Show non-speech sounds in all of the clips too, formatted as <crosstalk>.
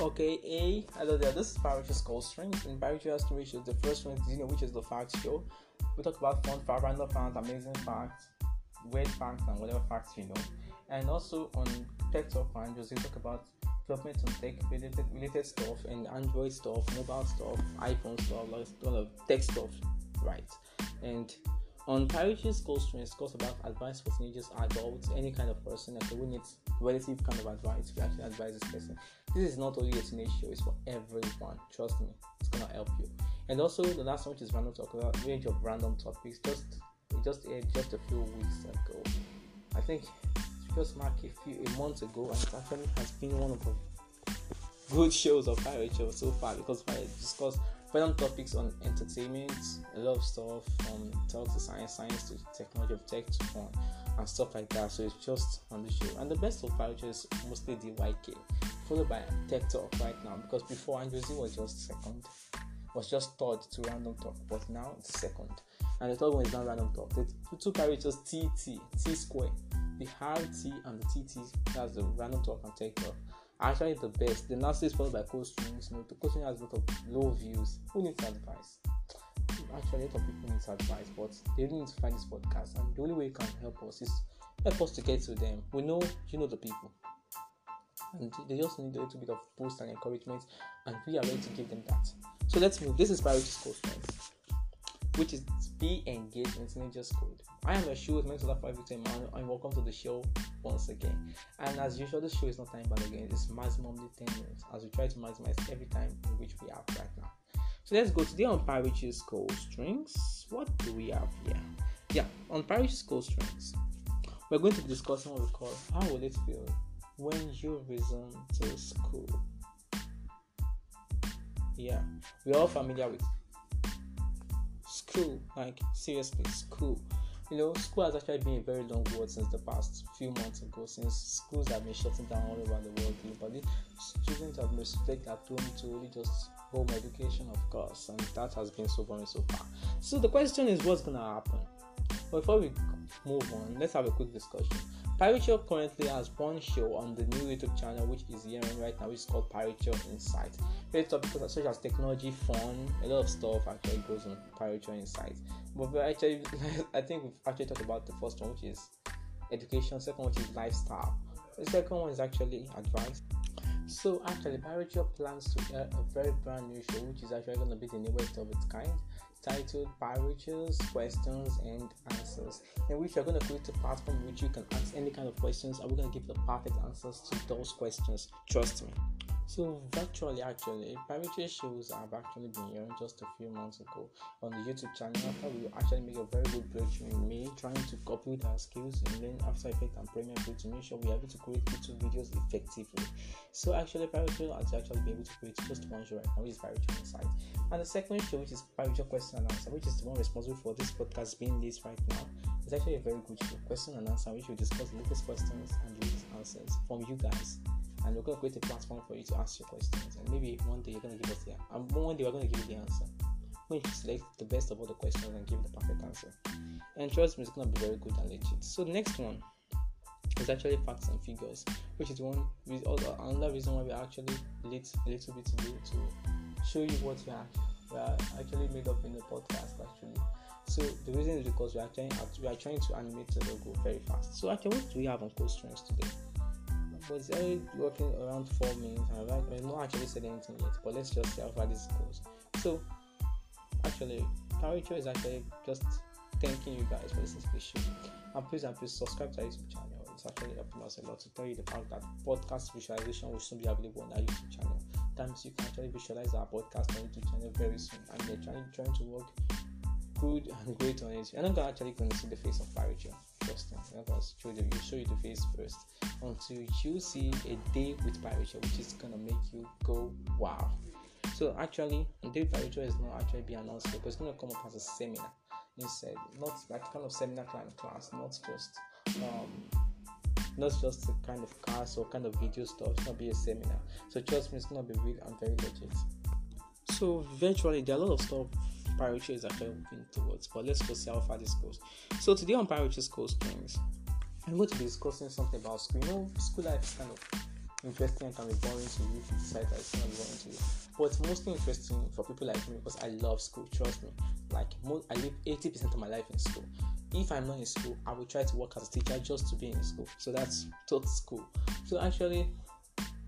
Okay, A, hello there. This is Pyrochure's Codestrings. In Parich's ratio, the first one is you know which is the fact show. We talk about fun fact, random facts, amazing facts, weird facts, and whatever facts you know. And also on Tech Talk and we talk about development on tech related related stuff and Android stuff, mobile stuff, iPhone stuff, like a lot of tech stuff, right? And on Pyrochure's Codestrings, talks about advice for teenagers, adults, any kind of person that we need relative kind of advice. We actually advise this person. This is not only a teenage show, it's for everyone. Trust me, it's gonna help you. And also the last one which is random talk about range of random topics. Just just just a few weeks ago. I think just marked a few a month ago and it actually has been one of the good shows of pirate show so far because I discuss random topics on entertainment, a lot of stuff from talk to science, science to technology, of tech to fun and stuff like that. So it's just on the show. And the best of pirate is mostly the YK followed by Tech Talk right now because before Andrew Z was just second, was just third to Random Talk, but now it's second. And the third one is now Random Talk. The two characters TT, T Square, the hard T and the TT, that's the Random Talk and Tech Talk, actually the best. The last is followed by Codestrings. You know, the Cold has a lot of low views. Who needs advice? Actually, a lot of people need advice, but they need to find this podcast, and the only way you can help us is help us to get to them. We know you know the people and they just need a little bit of boost and encouragement, and we are ready to give them that. So let's move. This is Priority School Friends, which is be engaged in teenagers code. I am your show with Mental Health Victor and welcome to the show once again. And as usual, the show is not time but again, it's maximum 10 minutes as we try to maximize every time in which we have right now. So let's go today on Pyrochure's Codestrings. What do we have here? Yeah, on Pyrochure's Codestrings, we're going to be discussing what we call how will it feel when you resume to school. Yeah, we're all familiar with school, like seriously, school. You know, school has actually been a very long word since the past few months ago, since schools have been shutting down all over the world. Eh, but the students have been stuck at home to only just home education, of course, and that has been so boring so far. So the question is, what's gonna happen? Before we move on, let's have a quick discussion. Pyrochure currently has one show on the new YouTube channel which is airing right now, which is called Pyrochure Insight. Very topics such as technology, fun, a lot of stuff actually goes on Pyrochure Insight. But we actually, <laughs> I think we've actually talked about the first one, which is education. Second one, which is lifestyle. The second one is actually advice. So actually, Pyrochure plans to air a very brand new show, which is actually going to be the newest of its kind titled Pirates Questions and Answers, in which you're going to create a platform which you can ask any kind of questions and we're going to give the perfect answers to those questions. Trust me. So virtually, actually, private shows have actually been airing just a few months ago on the YouTube channel. After we actually make a very good breakthrough in May, trying to complete our skills in learn After Effects and Premiere Pro to make sure we are able to create YouTube videos effectively. So actually, Show has actually been able to create just one show right now, which is Show Insight. And the second show, which is Show Question and Answer, which is the one responsible for this podcast being released right now, is actually a very good show. Question and Answer, which we discuss the latest questions and the latest answers from you guys and we're going to create a platform for you to ask your questions. And maybe one day you're going to give us the and um, one day we're going to give you the answer. When select the best of all the questions and give the perfect answer. And trust me, it's going to be very good and legit. So next one is actually facts and figures, which is one with another reason why we actually late a little bit today to show you what we are, we are actually made up in the podcast actually. So the reason is because we are trying we are trying to animate the logo very fast. So actually, what do we have on Codestrings today? It's only working around four minutes. I've, I've not actually said anything yet, but let's just see how far this goes. So, actually, Karicho is actually just thanking you guys for listening to the show. And please and please subscribe to our YouTube channel. It's actually helping us a lot to tell you the fact that podcast visualization will soon be available on our YouTube channel. Times you can actually visualize our podcast on YouTube channel very soon, and we're trying trying to work good and great on it. You're not actually going to see the face of Karicho first. You're going to show you show you the face first until you see a day with Pyrochure, which is gonna make you go wow. So actually, day with Pyrochure is not actually be announced because it's gonna come up as a seminar instead, not like kind of seminar kind class, not just um not just a kind of class or kind of video stuff. It's gonna be a seminar. So trust me, it's gonna be real and very legit. So virtually, there are a lot of stuff Is actually moving towards, but let's just see how far this goes. So today on Pyrochure's Codestrings, I'm going to be discussing something about school. You know, school life is kind of interesting can be boring to you if you decide that it's not boring to you. But it's mostly interesting for people like me because I love school. Trust me. Like I live 80% of my life in school. If I'm not in school, I will try to work as a teacher just to be in school. So that's total school. So actually,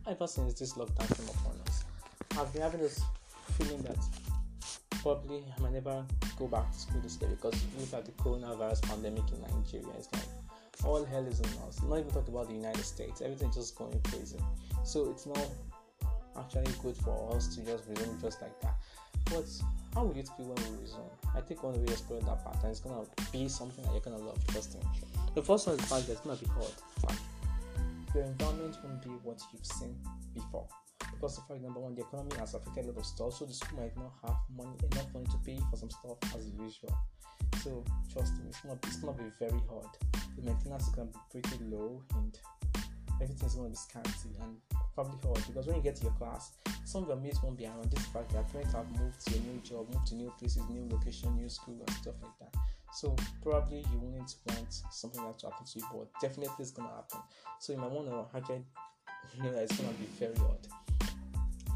ever since this lockdown came upon us, I've been having this feeling that probably I might never go back to school this year because look at the coronavirus pandemic in Nigeria. It's like all hell is on us. Not even talk about the United States. Everything's just going crazy. So it's not actually good for us to just resume just like that. But how will it feel when we resume? I think when we explore that pattern, it's gonna be something that you're gonna love. Trust me. The first one is fact that it's gonna be hard. Your environment won't be what you've seen before. Fact number one, the economy has affected a lot of stuff, so the school might not have money enough money to pay for some stuff as usual. So trust me, it's gonna it's gonna be very hard. The maintenance is gonna be pretty low and everything's gonna be scanty and probably hard because when you get to your class, some of your mates won't be around. This fact that parents have moved to a new job, moved to new places, new location, new school and stuff like that. So probably you won't want something like to happen to you, but definitely it's gonna happen. So you might want to actually know that it's gonna be very hard.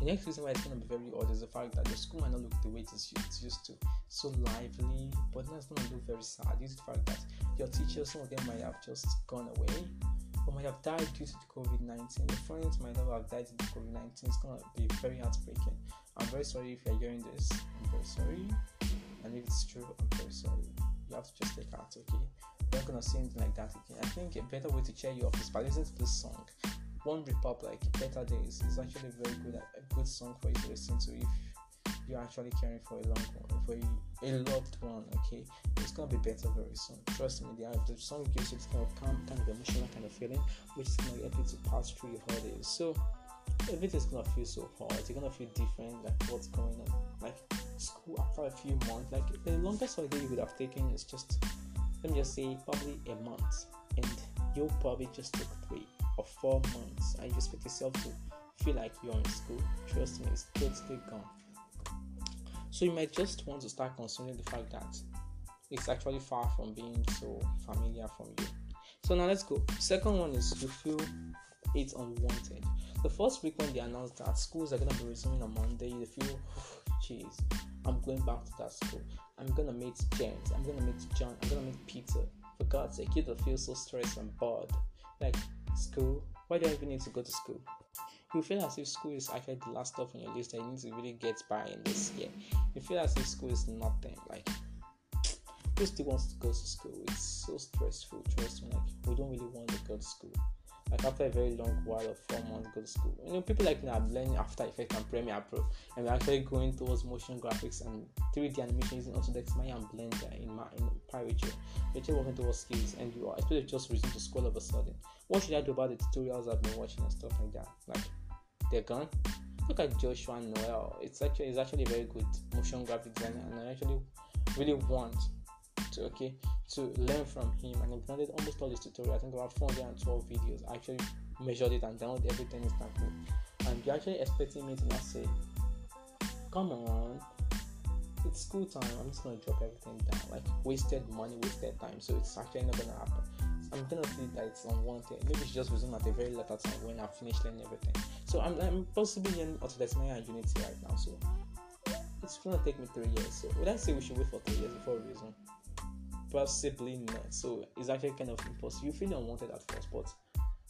The next reason why it's going to be very odd is the fact that the school might not look the way it is used to. So lively, but it's going to look very sad. Due the fact that your teachers, some of them might have just gone away or might have died due to COVID 19. Your friends might not have died due to COVID 19. It's going to be very heartbreaking. I'm very sorry if you're hearing this. I'm very sorry. And if it's true, I'm very sorry. You have to just take out, okay? You're not going to see anything like that again. I think a better way to cheer you up is by listening to this song. One Republic, Better Days is actually a very good a good song for you to listen to if you're actually caring for a long one, for a, loved one. Okay, it's gonna be better very soon. Trust me, the, the song gives you this kind of calm, kind of emotional kind of feeling, which is gonna help you to pass through your holidays. So everything's gonna feel so hard. You're gonna feel different, like what's going on. Like school after a few months, like the longest holiday you would have taken is just let me just say probably a month, and you probably just took three or four months and you expect yourself to feel like you're in school, trust me, it's totally gone. So you might just want to start considering the fact that it's actually far from being so familiar from you. So now let's go. Second one is you feel it's unwanted. The first week when they announced that schools are gonna be resuming on Monday, you feel, <sighs> jeez, I'm going back to that school. I'm gonna meet James. I'm gonna meet John. I'm gonna meet Peter. For God's sake, you don't feel so stressed and bored. Like school. Why do I even need to go to school? You feel as if school is actually the last stuff on your list that you need to really get by in this year. You feel as if school is nothing. Like, who still wants to go to school? It's so stressful. Trust me. Like, we don't really want to go to school like after a very long while of four months go to school. You know, people like me are learning After Effects and Premiere Pro, and we're actually going towards motion graphics and 3D animation using Autodesk Maya and Blender in my in Pyrochure. We're working towards skills, and you are to just resume to school of a sudden. What should I do about the tutorials I've been watching and stuff like that? Like, they're gone. Look at Joshua Noel. It's actually it's actually a very good motion graphic designer, and I actually really want to okay to learn from him and implemented almost all his tutorial. I think about 412 videos. I actually measured it and downloaded everything instantly. And you're actually expecting me to not say, come on, it's school time. I'm just gonna drop everything down. Like wasted money, wasted time. So it's actually not gonna happen. I'm gonna feel that it's unwanted. Maybe it's just resume at a very later time when I finish learning everything. So I'm, I'm possibly in Autodesk Maya and Unity right now. So it's gonna take me three years. So would I say we should wait for three years before we resume? Possibly not. So it's actually kind of impossible. You feel unwanted at first, but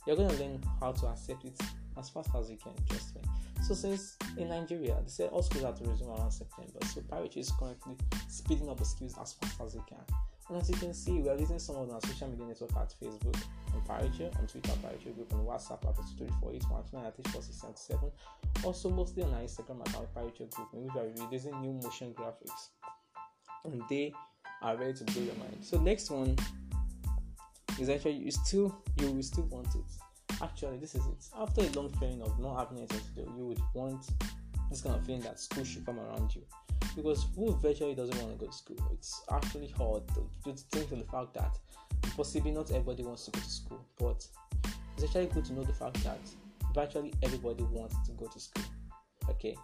you're gonna learn how to accept it as fast as you can. Trust me. So since in Nigeria, they say all schools have to resume around September. So Pirate is currently speeding up the skills as fast as they can. And as you can see, we are using some of our social media network at Facebook, on Pyrochure, on Twitter, Pyrochure Group, on WhatsApp at 348 Also, mostly on our Instagram account, Parature Group, in which we are releasing new motion graphics. And they are ready to blow your mind. So next one is actually you still you will still want it. Actually, this is it. After a long feeling of not having anything to do, you would want this kind of feeling that school should come around you. Because who virtually doesn't want to go to school? It's actually hard to, to think of the fact that possibly not everybody wants to go to school, but it's actually good to know the fact that virtually everybody wants to go to school. Okay,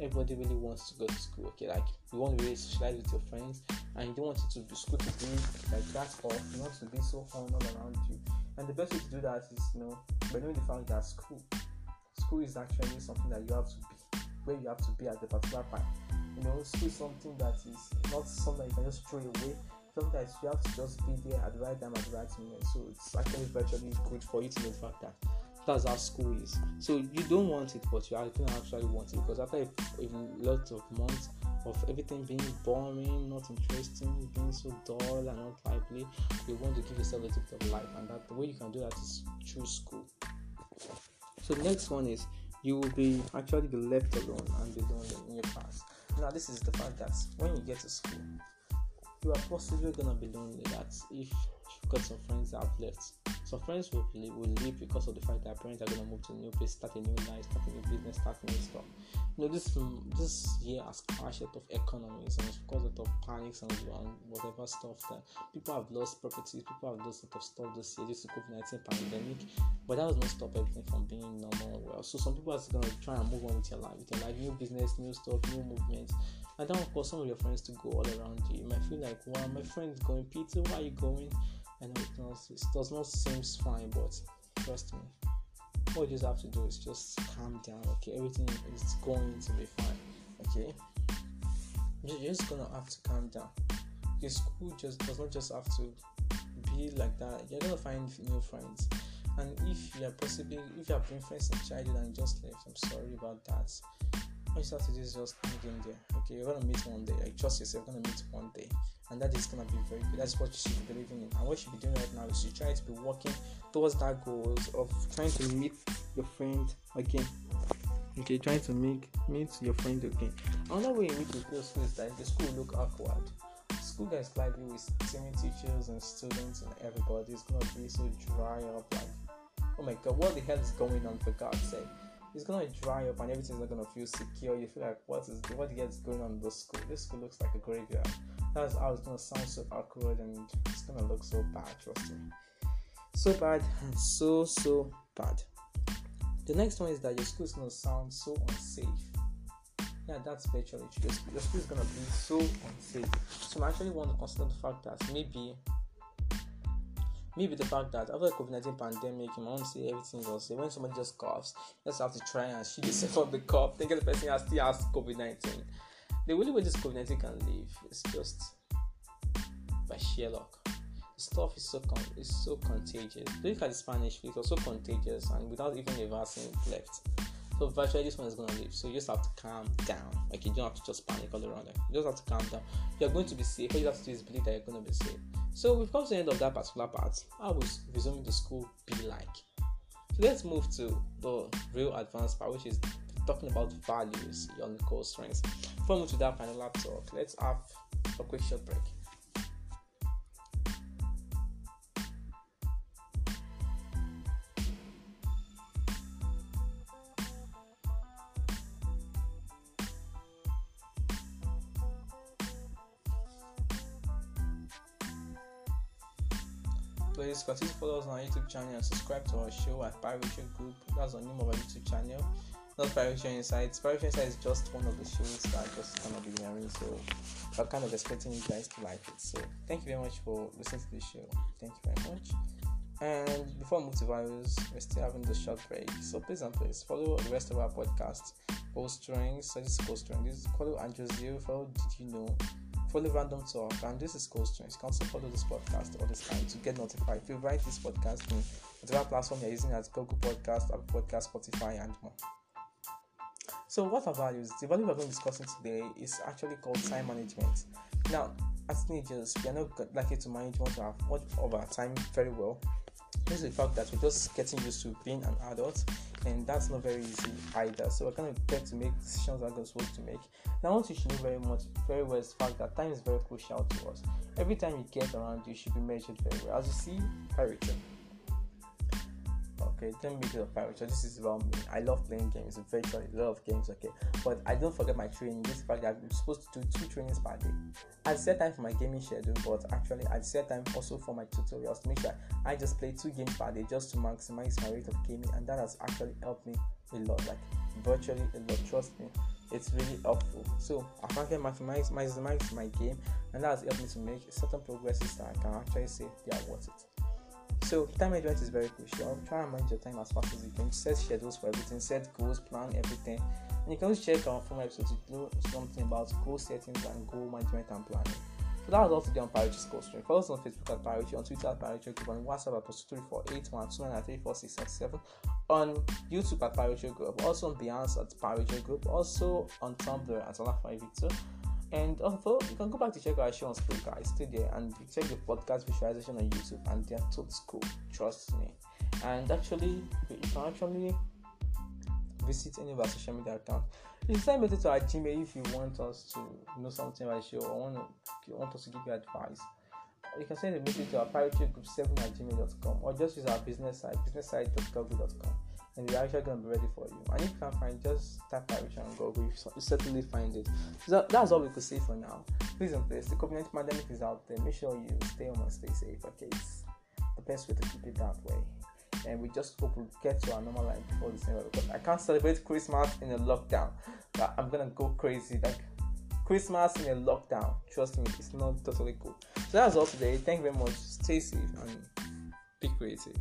everybody really wants to go to school. Okay, like you want to really socialize with your friends, and you don't want it to be school to be like that or You want to be so all around you. And the best way to do that is, you know, by knowing the fact that school school is actually something that you have to be where you have to be at the particular time. You know, school is something that is not something you can just throw away. Sometimes you have to just be there at the right time at the right moment. So it's actually virtually good for you to know the fact that that's how school is. So you don't want it, but you actually want it because after a, a lot of months of everything being boring, not interesting, being so dull and not lively, you want to give yourself a bit of life, and that the way you can do that is through school. So the next one is you will be actually be left alone and be lonely in your class. Now this is the fact that when you get to school, you are possibly gonna be lonely. That if you've got some friends that have left, some friends will leave, will leave because of the fact that parents are gonna move to a new place, start a new life, start a new business, start new stuff. You know, this this year has crashed out of economies and it's lot of panics and, whatever stuff that people have lost properties, people have lost a lot of stuff this year due to COVID-19 pandemic. But that does not stop everything from being normal well. So some people are gonna try and move on with your life, with your life, new business, new stuff, new movements. And then of course some of your friends to go all around you. You might feel like, wow, my friend is going, Peter, why are you going? It does, not seem fine, but trust me, all you just have to do is just calm down. Okay, everything is going to be fine. Okay, you're just gonna have to calm down. Your school just does not just have to be like that. You're gonna find new friends, and if you're possibly if you have been friends in childhood and just left, I'm sorry about that. You have to is just in there. Okay, you're gonna meet one day. Like trust yourself, you're gonna meet one day and that is gonna be very good. That's what you should be believing in. And what you should be doing right now is you try to be working towards that goals of trying to meet your friend again. Okay, trying to make meet your friend again. Another way in which you feel school is that the school look awkward. School gets lively with senior teachers and students and everybody. It's gonna be so dry up like oh my god, what the hell is going on for God's sake? It's gonna dry up and everything's not gonna feel secure. You feel like what is what is going on in this school? This school looks like a graveyard that's how it's gonna sound so awkward and it's gonna look so bad, trust me. So bad and so so bad. The next one is that your school is gonna sound so unsafe. Yeah, that's virtually true. Your school is gonna be so unsafe. So I actually want to consider the fact that maybe maybe the fact that after the COVID 19 pandemic, you might say everything is unsafe. When somebody just coughs, you just have to try and shield yourself from the cough. Think of the person has still has COVID 19 the only way this community can live is just by sheer luck. The stuff is so con- is so contagious. Look at the Spanish flu; it was so contagious, and without even a vaccine left. So virtually this one is gonna live. So you just have to calm down. Like you don't have to just panic all around. It. You just have to calm down. You're going to be safe. All you have to do is believe that you're gonna be safe. So we've come to the end of that particular part. How will resuming the school be like? So let's move to the real advanced part, which is talking about values your core strengths. Before we move to that final talk, let's have a quick short break. Please continue to follow us on our YouTube channel and subscribe to our show at Piracy Group. That's the name of our YouTube channel not Piracy Insights. Piracy Insights is just one of the shows that I'm just gonna be airing, so I'm kind of expecting you guys to like it. So thank you very much for listening to the show. Thank you very much. And before I move to values, we're still having the short break. So please and please follow the rest of our podcast. Post strings, this is Codestrings. This follow Andrew Zero. Follow Did You Know? Follow Random Talk. And this is Strings. You can also follow this podcast all this time to get notified. If you write this podcast in whatever platform you're using as Google Podcast, Apple Podcast, Spotify, and more. So, what are values? The value we're going to be discussing today is actually called time management. Now, as teenagers, we are not likely to manage much of our time very well. Is the fact that we're just getting used to being an adult, and that's not very easy either. So, we're going to get to make decisions that we're supposed to make. Now, what you should know very much, very well is the fact that time is very crucial to us. Every time you get around, you should be measured very well. As you see, Harrington okay let me make it a so this is about me. I love playing games virtually a lot of games okay. But i don't forget my training this fact that i'm supposed to do two trainings per day. I set time for my gaming schedule but actually i set time also for my tutorials to make sure i just play two games per day just to maximize my rate of gaming and that has actually helped me a lot like virtually a lot trust me it's really helpful. So i can get maximize maximize my game and that has helped me to make certain progresses that i can actually say they are worth it So time management is very crucial. Try and manage your time as fast as you can. Set schedules for everything. Set goals. Plan everything. And you can also check our former episodes to know something about goal settings and goal management and planning. So that was all today on Pirates Goal Stream. Follow us on Facebook at Pirates, on Twitter at Pirates Group, on WhatsApp at plus 348 on YouTube at Pirates Group, also on Behance at Pirates Group, also on Tumblr at Olafai Victor. And also, you can go back to check our show on Spoke, guys. Stay there and check the podcast visualization on YouTube, and they're totally cool. Trust me. And actually, you can actually visit any of our social media accounts. You can send a message to our Gmail if you want us to know something about the show or want, to, want us to give you advice. You can send a message to our private group 7 at gmail.com or just use our business site, businesssite.google.com and we're actually going to be ready for you. And if you can't find, just type Pirates on Google, you, you certainly find it. So that's all we could say for now. Please and please, the COVID pandemic is out there. Make sure you stay home and stay safe. Okay, it's the best way to keep it that way and we just hope we'll get to our normal life before December because I can't celebrate Christmas in a lockdown. But I'm gonna go crazy like Christmas in a lockdown. Trust me, it's not totally cool. So that's all today. Thank you very much. Stay safe and be creative.